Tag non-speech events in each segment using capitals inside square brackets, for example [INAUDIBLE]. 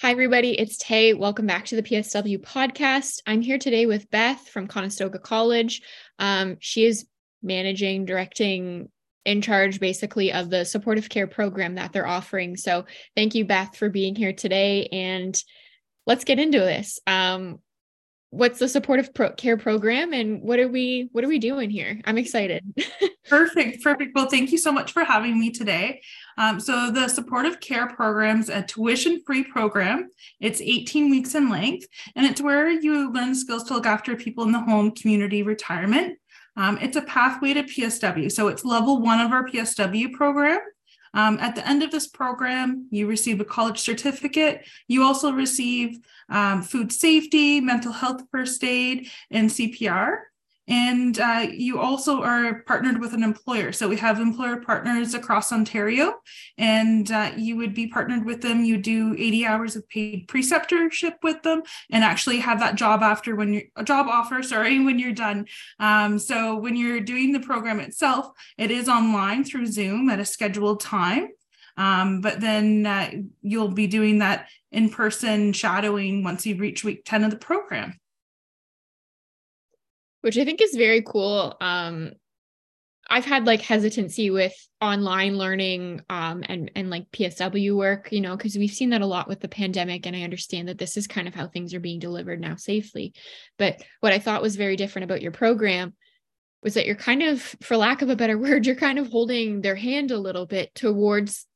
Hi, everybody. It's Tay. Welcome back to the PSW podcast. I'm here today with Beth from Conestoga College. Um, she is managing, directing, in charge basically of the supportive care program that they're offering. So, thank you, Beth, for being here today. And let's get into this. Um, what's the supportive pro- care program and what are we what are we doing here i'm excited [LAUGHS] perfect perfect well thank you so much for having me today um, so the supportive care program's a tuition free program it's 18 weeks in length and it's where you learn skills to look after people in the home community retirement um, it's a pathway to psw so it's level one of our psw program um, at the end of this program, you receive a college certificate. You also receive um, food safety, mental health first aid, and CPR. And uh, you also are partnered with an employer. So we have employer partners across Ontario, and uh, you would be partnered with them. You do 80 hours of paid preceptorship with them, and actually have that job after when you're a job offer. Sorry, [LAUGHS] when you're done. Um, so when you're doing the program itself, it is online through Zoom at a scheduled time. Um, but then uh, you'll be doing that in person shadowing once you reach week 10 of the program which I think is very cool. Um, I've had like hesitancy with online learning um, and and like PSW work, you know, because we've seen that a lot with the pandemic, and I understand that this is kind of how things are being delivered now safely. But what I thought was very different about your program was that you're kind of, for lack of a better [LAUGHS] word, you're kind of holding their hand a little bit towards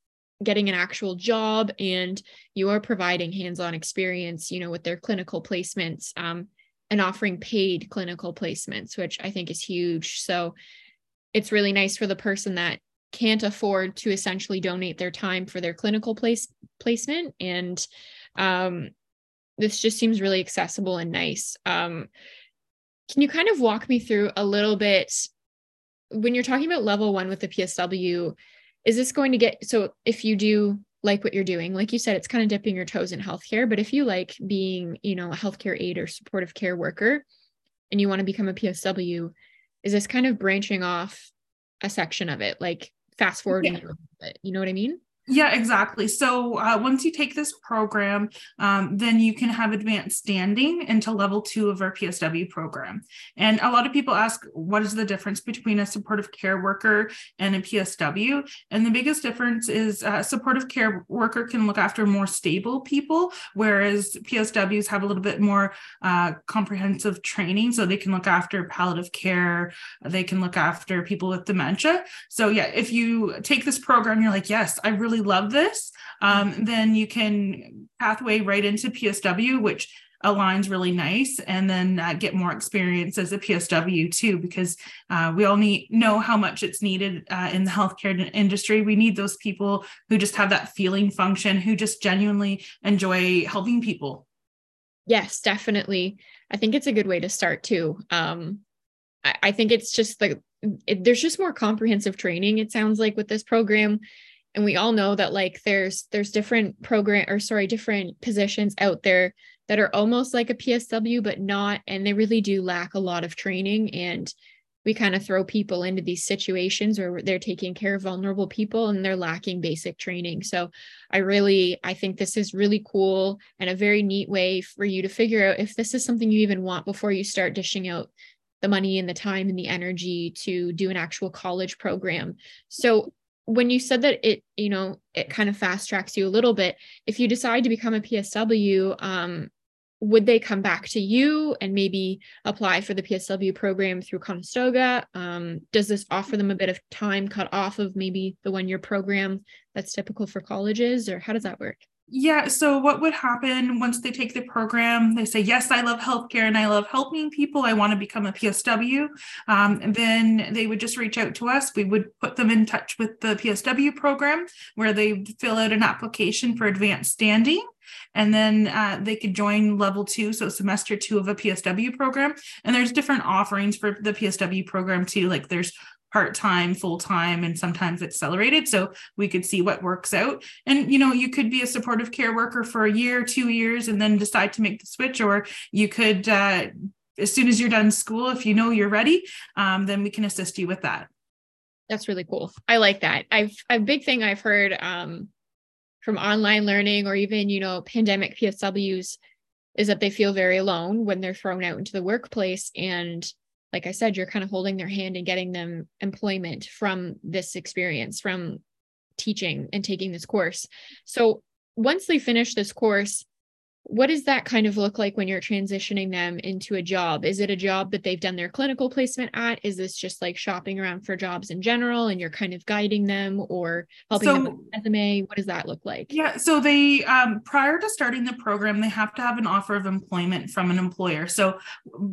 getting an actual job, and you are providing hands-on experience, you know, with their clinical placements. Um, and offering paid clinical placements, which I think is huge. So it's really nice for the person that can't afford to essentially donate their time for their clinical place placement. And um, this just seems really accessible and nice. Um, can you kind of walk me through a little bit when you're talking about level one with the PSW? Is this going to get so if you do like what you're doing. Like you said, it's kind of dipping your toes in healthcare. But if you like being, you know, a healthcare aide or supportive care worker and you want to become a PSW, is this kind of branching off a section of it, like fast forwarding yeah. bit? You know what I mean? Yeah, exactly. So uh, once you take this program, um, then you can have advanced standing into level two of our PSW program. And a lot of people ask, what is the difference between a supportive care worker and a PSW? And the biggest difference is a supportive care worker can look after more stable people, whereas PSWs have a little bit more uh, comprehensive training. So they can look after palliative care, they can look after people with dementia. So, yeah, if you take this program, you're like, yes, I really really love this, um, then you can pathway right into PSW, which aligns really nice and then uh, get more experience as a PSW too, because uh, we all need know how much it's needed uh, in the healthcare industry. We need those people who just have that feeling function, who just genuinely enjoy helping people. Yes, definitely. I think it's a good way to start too. Um, I, I think it's just like it, there's just more comprehensive training. It sounds like with this program, and we all know that like there's there's different program or sorry different positions out there that are almost like a PSW but not and they really do lack a lot of training. And we kind of throw people into these situations where they're taking care of vulnerable people and they're lacking basic training. So i really i think this is really cool and a very neat way for you to figure out if this is something you even want before you start dishing out the money and the time and the energy to do an actual college program. So when you said that it you know it kind of fast tracks you a little bit if you decide to become a psw um, would they come back to you and maybe apply for the psw program through conestoga? Um, does this offer them a bit of time cut off of maybe the one year program that's typical for colleges or how does that work yeah. So, what would happen once they take the program? They say, Yes, I love healthcare and I love helping people. I want to become a PSW. Um, and then they would just reach out to us. We would put them in touch with the PSW program where they fill out an application for advanced standing. And then uh, they could join level two, so semester two of a PSW program. And there's different offerings for the PSW program too. Like there's part-time full-time and sometimes accelerated. So we could see what works out. And you know you could be a supportive care worker for a year two years and then decide to make the switch. Or you could uh, as soon as you're done school if you know you're ready um, then we can assist you with that. That's really cool. I like that. I've a big thing i've heard um, from online learning or even you know pandemic psws is that they feel very alone when they're thrown out into the workplace. And like i said you're kind of holding their hand and getting them employment from this experience from teaching and taking this course. So once they finish this course what does that kind of look like when you're transitioning them into a job? Is it a job that they've done their clinical placement at? Is this just like shopping around for jobs in general and you're kind of guiding them or helping so, them with resume? What does that look like? Yeah, so they um, prior to starting the program, they have to have an offer of employment from an employer. So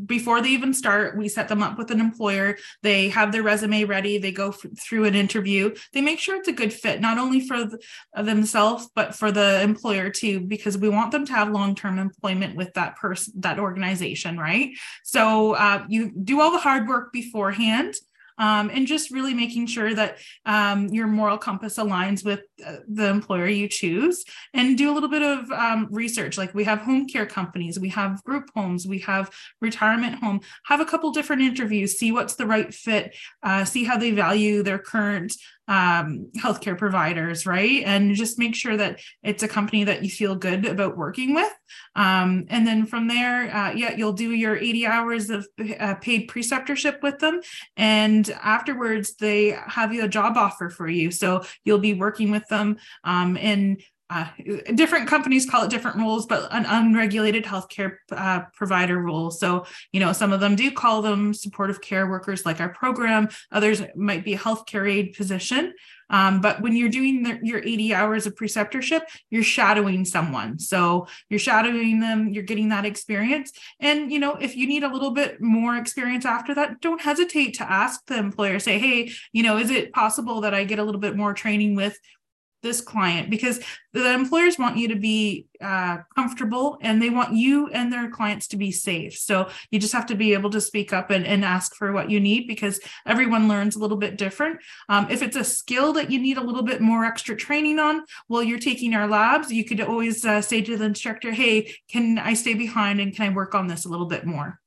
before they even start, we set them up with an employer. They have their resume ready. They go f- through an interview. They make sure it's a good fit, not only for th- themselves but for the employer too, because we want them to have long-term employment with that person that organization right? So uh, you do all the hard work beforehand um, and just really making sure that um, your moral compass aligns with uh, the employer you choose and do a little bit of um, research. Like we have home care companies we have group homes we have retirement home. Have a couple different interviews see what's the right fit uh, see how they value their current um, healthcare providers, right? And just make sure that it's a company that you feel good about working with. Um, and then from there, uh, yeah, you'll do your 80 hours of uh, paid preceptorship with them. And afterwards, they have you a job offer for you. So you'll be working with them um, in uh, different companies call it different roles, but an unregulated healthcare uh, provider role. So, you know, some of them do call them supportive care workers, like our program. Others might be a healthcare aide position. Um, but when you're doing the, your 80 hours of preceptorship, you're shadowing someone. So you're shadowing them, you're getting that experience. And, you know, if you need a little bit more experience after that, don't hesitate to ask the employer, say, hey, you know, is it possible that I get a little bit more training with this client because the employers want you to be uh, comfortable and they want you and their clients to be safe. So you just have to be able to speak up and, and ask for what you need because everyone learns a little bit different. Um, if it's a skill that you need a little bit more extra training on while you're taking our labs, you could always uh, say to the instructor, hey, can I stay behind and can I work on this a little bit more?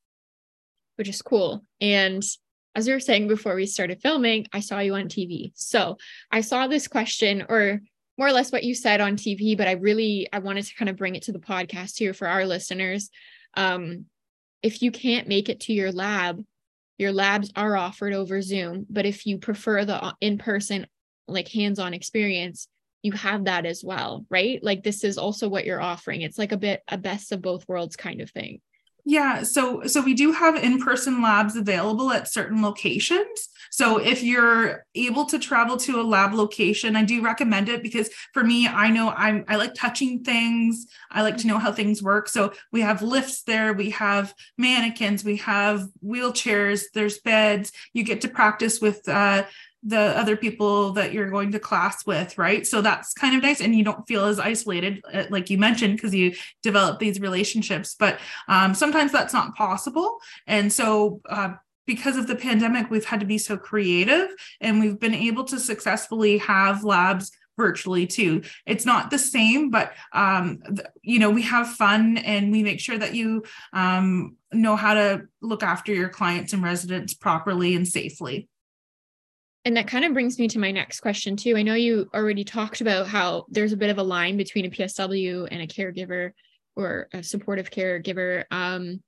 Which is cool. And as you were saying before we started filming, I saw you on TV. So I saw this question, or more or less what you said on TV, but I really I wanted to kind of bring it to the podcast here for our listeners. Um, if you can't make it to your lab, your labs are offered over Zoom. But if you prefer the in-person, like hands-on experience, you have that as well, right? Like this is also what you're offering. It's like a bit a best of both worlds kind of thing. Yeah, so so we do have in-person labs available at certain locations. So if you're able to travel to a lab location, I do recommend it because for me, I know I'm I like touching things. I like to know how things work. So we have lifts there, we have mannequins, we have wheelchairs, there's beds. You get to practice with uh the other people that you're going to class with, right? So that's kind of nice. And you don't feel as isolated, uh, like you mentioned, because you develop these relationships. But um, sometimes that's not possible. And so, uh, because of the pandemic, we've had to be so creative and we've been able to successfully have labs virtually too it's not the same but um you know we have fun and we make sure that you um know how to look after your clients and residents properly and safely and that kind of brings me to my next question too. I know you already talked about how there's a bit of a line between a PSW and a caregiver or a supportive caregiver. Um,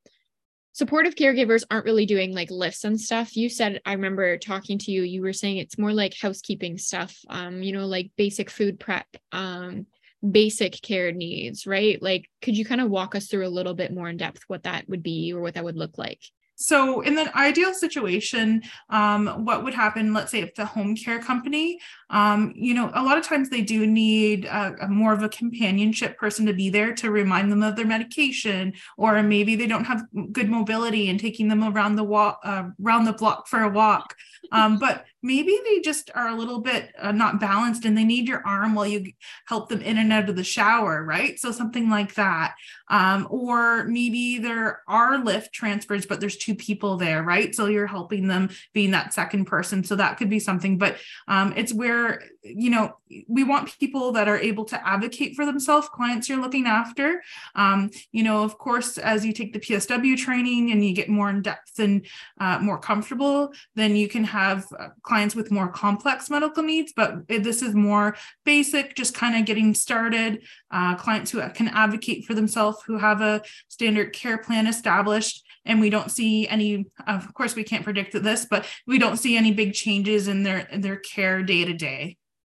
supportive caregivers aren't really doing like lifts and stuff. You said I remember talking to you. You were saying it's more like housekeeping stuff. Um, you know, like basic food prep, um, basic care needs, right? Like, could you kind of walk us through a little bit more in depth what that would be or what that would look like? So, in the ideal situation, um, what would happen? Let's say if the home care company, um, you know, a lot of times they do need a, a more of a companionship person to be there to remind them of their medication, or maybe they don't have good mobility and taking them around the walk, uh, around the block for a walk. [LAUGHS] Um, but maybe they just are a little bit uh, not balanced and they need your arm while you help them in and out of the shower, right? So something like that. Um, or maybe there are lift transfers, but there's two people there, right? So you're helping them being that second person. So that could be something, but um, it's where you know, we want people that are able to advocate for themselves, clients you're looking after. Um, you know, of course, as you take the PSW training and you get more in depth and uh, more comfortable, then you can have uh, clients with more complex medical needs. But this is more basic, just kind of getting started. Uh, clients who can advocate for themselves, who have a standard care plan established and we don't see any of course we can't predict this but we don't see any big changes in their in their care day to day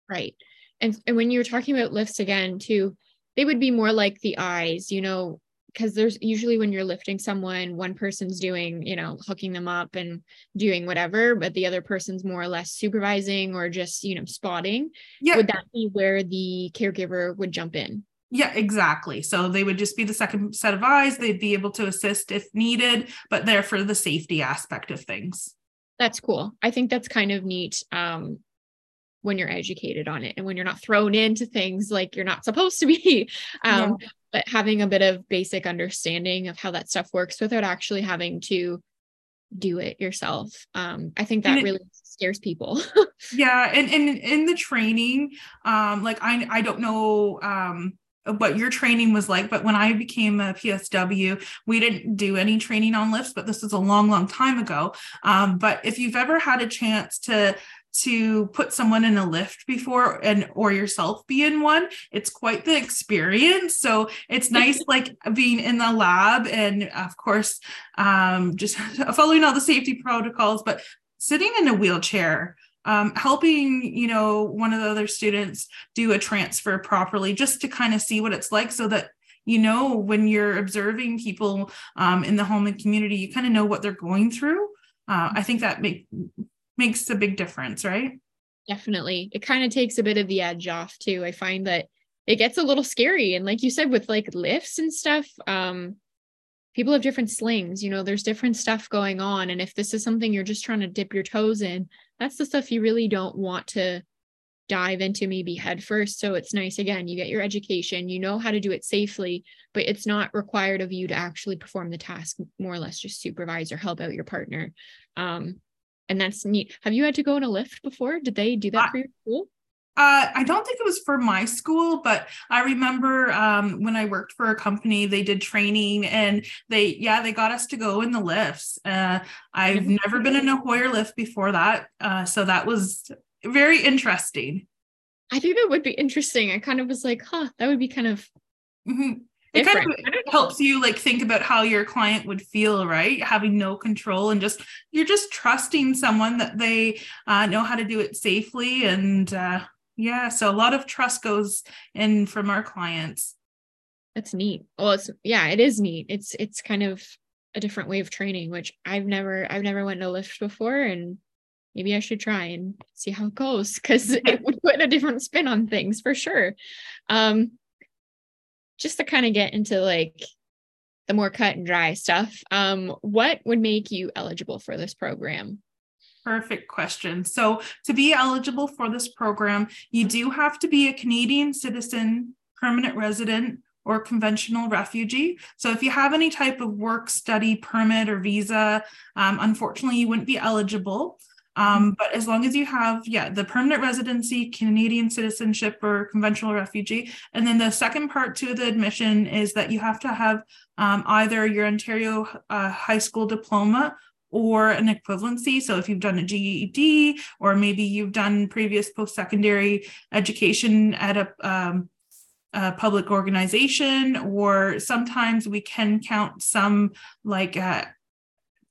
right and, and when you were talking about lifts again too they would be more like the eyes you know because there's usually when you're lifting someone one person's doing you know hooking them up and doing whatever but the other person's more or less supervising or just you know spotting yeah would that be where the caregiver would jump in yeah, exactly. So they would just be the second set of eyes. They'd be able to assist if needed, but they're for the safety aspect of things. That's cool. I think that's kind of neat um, when you're educated on it and when you're not thrown into things like you're not supposed to be. [LAUGHS] Um, yeah. But having a bit of basic understanding of how that stuff works without actually having to do it yourself. Um, I think that it, really scares people. [LAUGHS] yeah, and, and in the training, um, like I I don't know um what your training was like but when i became a psw we didn't do any training on lifts but this is a long long time ago um, but if you've ever had a chance to to put someone in a lift before and or yourself be in one it's quite the experience. So it's nice like being in the lab and of course um, just [LAUGHS] following all the safety protocols but sitting in a wheelchair um, helping you know one of the other students do a transfer properly just to kind of see what it's like so that you know when you're observing people um, in the home and community you kind of know what they're going through. Uh, i think that make, makes a big difference right? Definitely. It kind of takes a bit of the edge off too. I find that it gets a little scary. And like you said with like lifts and stuff um people have different slings you know there's different stuff going on. And if this is something you're just trying to dip your toes in that's the stuff you really don't want to dive into maybe head first. So it's nice again you get your education you know how to do it safely but it's not required of you to actually perform the task more or less just supervise or help out your partner. Um and that's neat have you had to go in a lift before did they do that for your school uh, I don't think it was for my school, but I remember um, when I worked for a company, they did training and they, yeah, they got us to go in the lifts. Uh, I've never been in a Hoyer lift before that. Uh, so that was very interesting. I think that would be interesting. I kind of was like, huh, that would be kind of. Mm-hmm. It kind of helps you like think about how your client would feel, right? Having no control and just you're just trusting someone that they uh, know how to do it safely and uh, yeah, so a lot of trust goes in from our clients. That's neat. Well, it's yeah, it is neat. It's it's kind of a different way of training, which I've never I've never went to lift before, and maybe I should try and see how it goes because [LAUGHS] it would put a different spin on things for sure. Um, just to kind of get into like the more cut and dry stuff. Um, what would make you eligible for this program? Perfect question. So, to be eligible for this program, you do have to be a Canadian citizen, permanent resident, or conventional refugee. So, if you have any type of work, study permit, or visa, um, unfortunately, you wouldn't be eligible. Um, but as long as you have, yeah, the permanent residency, Canadian citizenship, or conventional refugee. And then the second part to the admission is that you have to have um, either your Ontario uh, high school diploma or an equivalency. So if you've done a GED or maybe you've done previous post-secondary education at a, um, public organization, or sometimes we can count some like uh,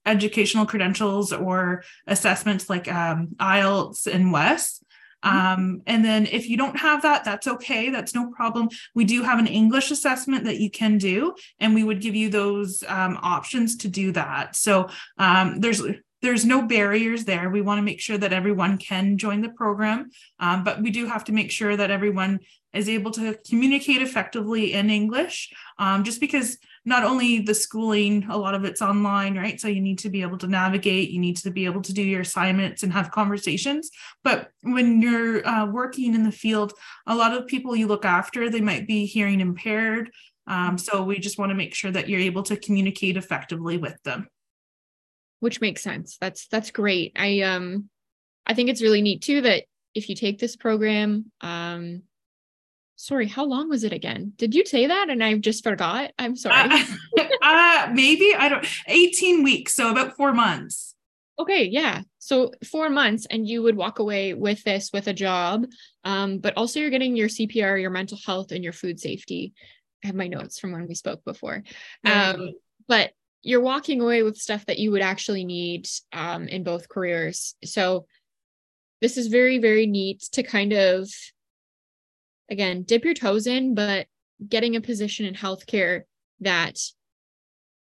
educational credentials or assessments like um, IELTS and WES. Mm-hmm. Um, and then if you don't have that, that's okay. That's no problem. We do have an English assessment that you can do, and we would give you those um, options to do that. So um, there's there's no barriers there. We want to make sure that everyone can join the program, um, but we do have to make sure that everyone is able to communicate effectively in English. Um, just because not only the schooling, a lot of it's online, right? So you need to be able to navigate, you need to be able to do your assignments and have conversations. But when you're uh, working in the field, a lot of people you look after, they might be hearing impaired. Um, so we just want to make sure that you're able to communicate effectively with them. Which makes sense. That's that's great. I um I think it's really neat too that if you take this program, um, sorry, how long was it again? Did you say that and I just forgot? I'm sorry. Uh, [LAUGHS] uh, maybe I don't 18 weeks, so about 4 months. Okay, yeah. So 4 months and you would walk away with this with a job. Um, but also you're getting your CPR, your mental health and your food safety. I have my notes from when we spoke before. Um, but you're walking away with stuff that you would actually need um, in both careers. So this is very, very neat to kind of, again, dip your toes in, but getting a position in healthcare that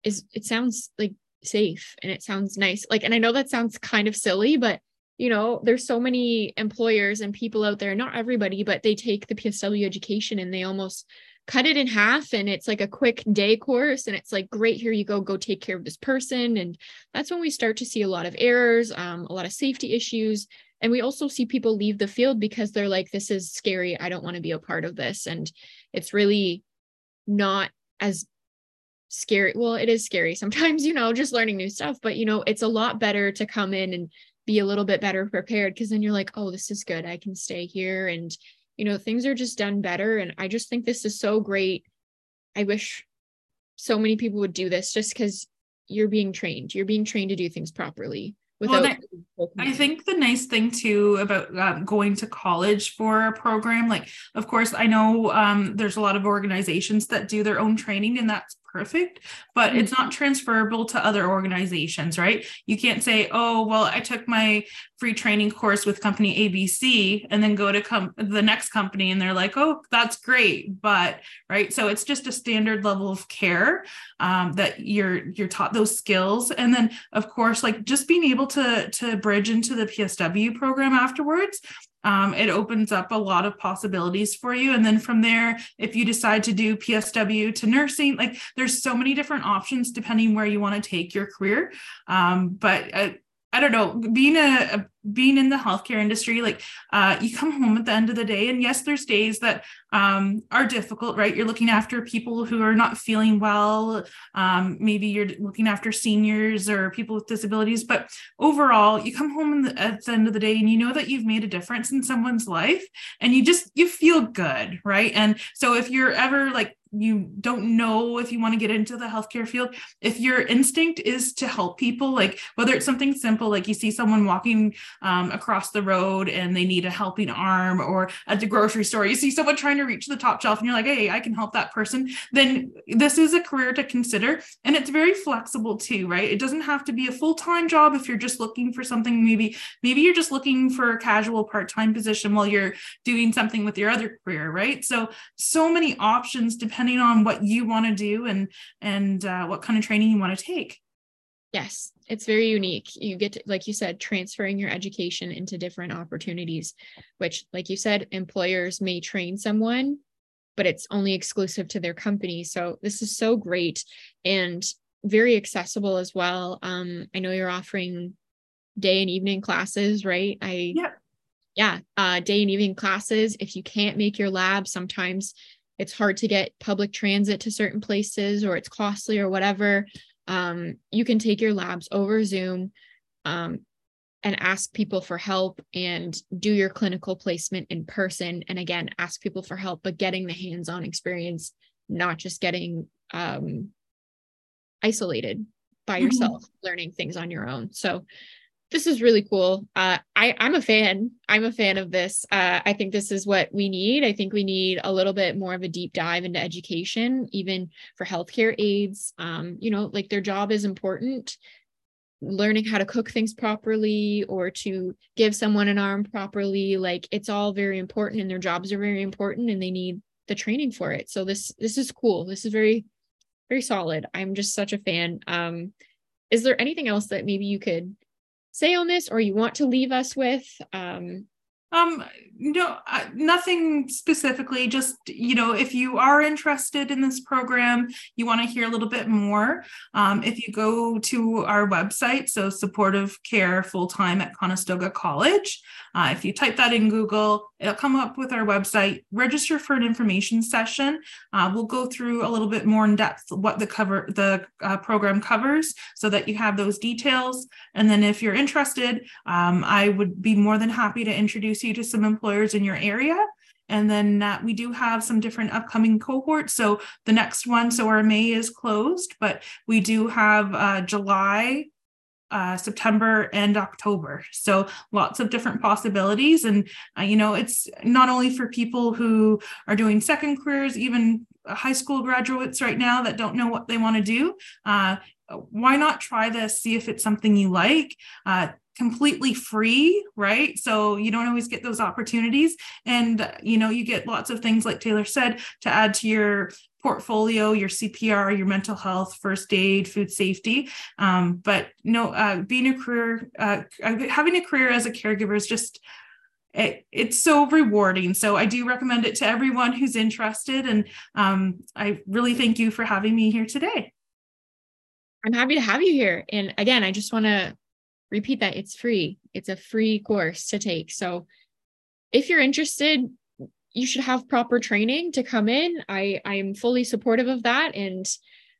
is, it sounds like safe and it sounds nice. Like, and I know that sounds kind of silly, but you know, there's so many employers and people out there, not everybody, but they take the PSW education and they almost cut it in half and it's like a quick day course and it's like great here you go go take care of this person and that's when we start to see a lot of errors um, a lot of safety issues and we also see people leave the field because they're like this is scary. I don't want to be a part of this. And it's really not as scary well it is scary sometimes [LAUGHS] you know just learning new stuff but you know it's a lot better to come in and be a little bit better prepared because then you're like oh this is good. I can stay here. And you know things are just done better. And i just think this is so great. I wish so many people would do this just because you're being trained. You're being trained to do things properly without well, I think the nice thing too about uh, going to college for a program, like, of course, I know um, there's a lot of organizations that do their own training, and that's perfect, but mm-hmm. it's not transferable to other organizations, right? You can't say, oh, well, I took my free training course with company ABC and then go to com- the next company and they're like, oh, that's great. But, right. So it's just a standard level of care um, that you're, you're taught those skills. And then of course, like just being able to, to bridge into the PSW program afterwards um, it opens up a lot of possibilities for you. And then from there, if you decide to do PSW to nursing, like there's so many different options depending where you want to take your career. Um, but uh, I don't know, being a, a being in the healthcare industry, like uh, you come home at the end of the day, and yes, there's days that um, are difficult, right? You're looking after people who are not feeling well. Um, maybe you're looking after seniors or people with disabilities, but overall, you come home the, at the end of the day and you know that you've made a difference in someone's life, and you just you feel good, right? And so if you're ever like you don't know if you want to get into the healthcare field. If your instinct is to help people like whether it's something simple like you see someone walking um, across the road and they need a helping arm or at the grocery store you see someone trying to reach the top shelf and you're like hey i can help that person then this is a career to consider and it's very flexible too right? It doesn't have to be a full-time job if you're just looking for something. Maybe maybe you're just looking for a casual part-time position while you're doing something with your other career right? So so many options depending depending on what you want to do and and uh, what kind of training you want to take. Yes it's very unique. You get to, like you said transferring your education into different opportunities which like you said employers may train someone but it's only exclusive to their company. So this is so great and very accessible as well. Um i know you're offering day and evening classes right? I yeah yeah uh, day and evening classes. If you can't make your lab sometimes it's hard to get public transit to certain places or it's costly or whatever um, you can take your labs over zoom um, and ask people for help and do your clinical placement in person and again ask people for help but getting the hands-on experience not just getting um, isolated by mm-hmm. yourself mm-hmm. learning things on your own so this is really cool. Uh, I, I'm a fan. I'm a fan of this. Uh, I think this is what we need. I think we need a little bit more of a deep dive into education, even for healthcare aides. Um, you know, like their job is important. Learning how to cook things properly or to give someone an arm properly, like it's all very important, and their jobs are very important, and they need the training for it. So this this is cool. This is very very solid. I'm just such a fan. Um, is there anything else that maybe you could say on this or you want to leave us with? Um, um, no, uh, nothing specifically. Just, you know, if you are interested in this program, you want to hear a little bit more. Um, if you go to our website, so supportive care full time at Conestoga College, uh, if you type that in Google, it'll come up with our website. Register for an information session. Uh, we'll go through a little bit more in depth what the cover the uh, program covers, so that you have those details. And then, if you're interested, um, I would be more than happy to introduce introduce you to some employers in your area. And then uh, we do have some different upcoming cohorts. So the next one, so our May is closed, but we do have uh, July, uh, September and October. So lots of different possibilities. And, uh, you know, it's not only for people who are doing second careers, even high school graduates right now that don't know what they want to do. Uh, why not try this, see if it's something you like? Uh, completely free, right? So you don't always get those opportunities. And, you know, you get lots of things, like Taylor said, to add to your portfolio, your CPR, your mental health, first aid, food safety. Um, but no, uh, being a career, uh, having a career as a caregiver is just, it, it's so rewarding. So I do recommend it to everyone who's interested. And um, I really thank you for having me here today. I'm happy to have you here. And again, I just want to repeat that it's free. It's a free course to take. So if you're interested, you should have proper training to come in. I I am fully supportive of that and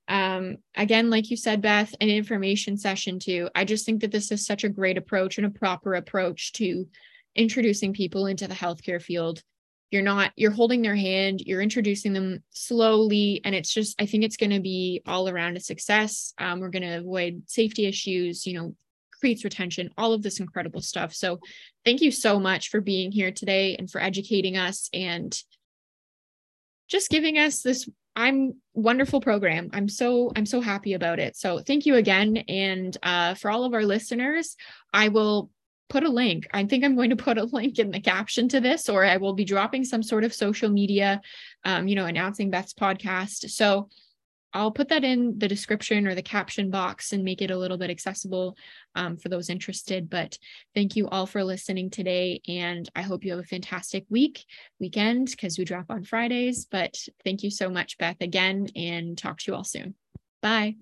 um again like you said Beth an information session too. I just think that this is such a great approach and a proper approach to introducing people into the healthcare field. You're not you're holding their hand, you're introducing them slowly and it's just I think it's going to be all around a success. Um, we're going to avoid safety issues, you know, creates retention, all of this incredible stuff. So thank you so much for being here today and for educating us and just giving us this I'm wonderful program. I'm so I'm so happy about it. So thank you again and uh, for all of our listeners, I will put a link. I think I'm going to put a link in the caption to this, or I will be dropping some sort of social media, um, you know, announcing Beth's podcast. So I'll put that in the description or the caption box and make it a little bit accessible um, for those interested. But thank you all for listening today. And I hope you have a fantastic week, weekend, because we drop on Fridays. But thank you so much, Beth, again, and talk to you all soon. Bye.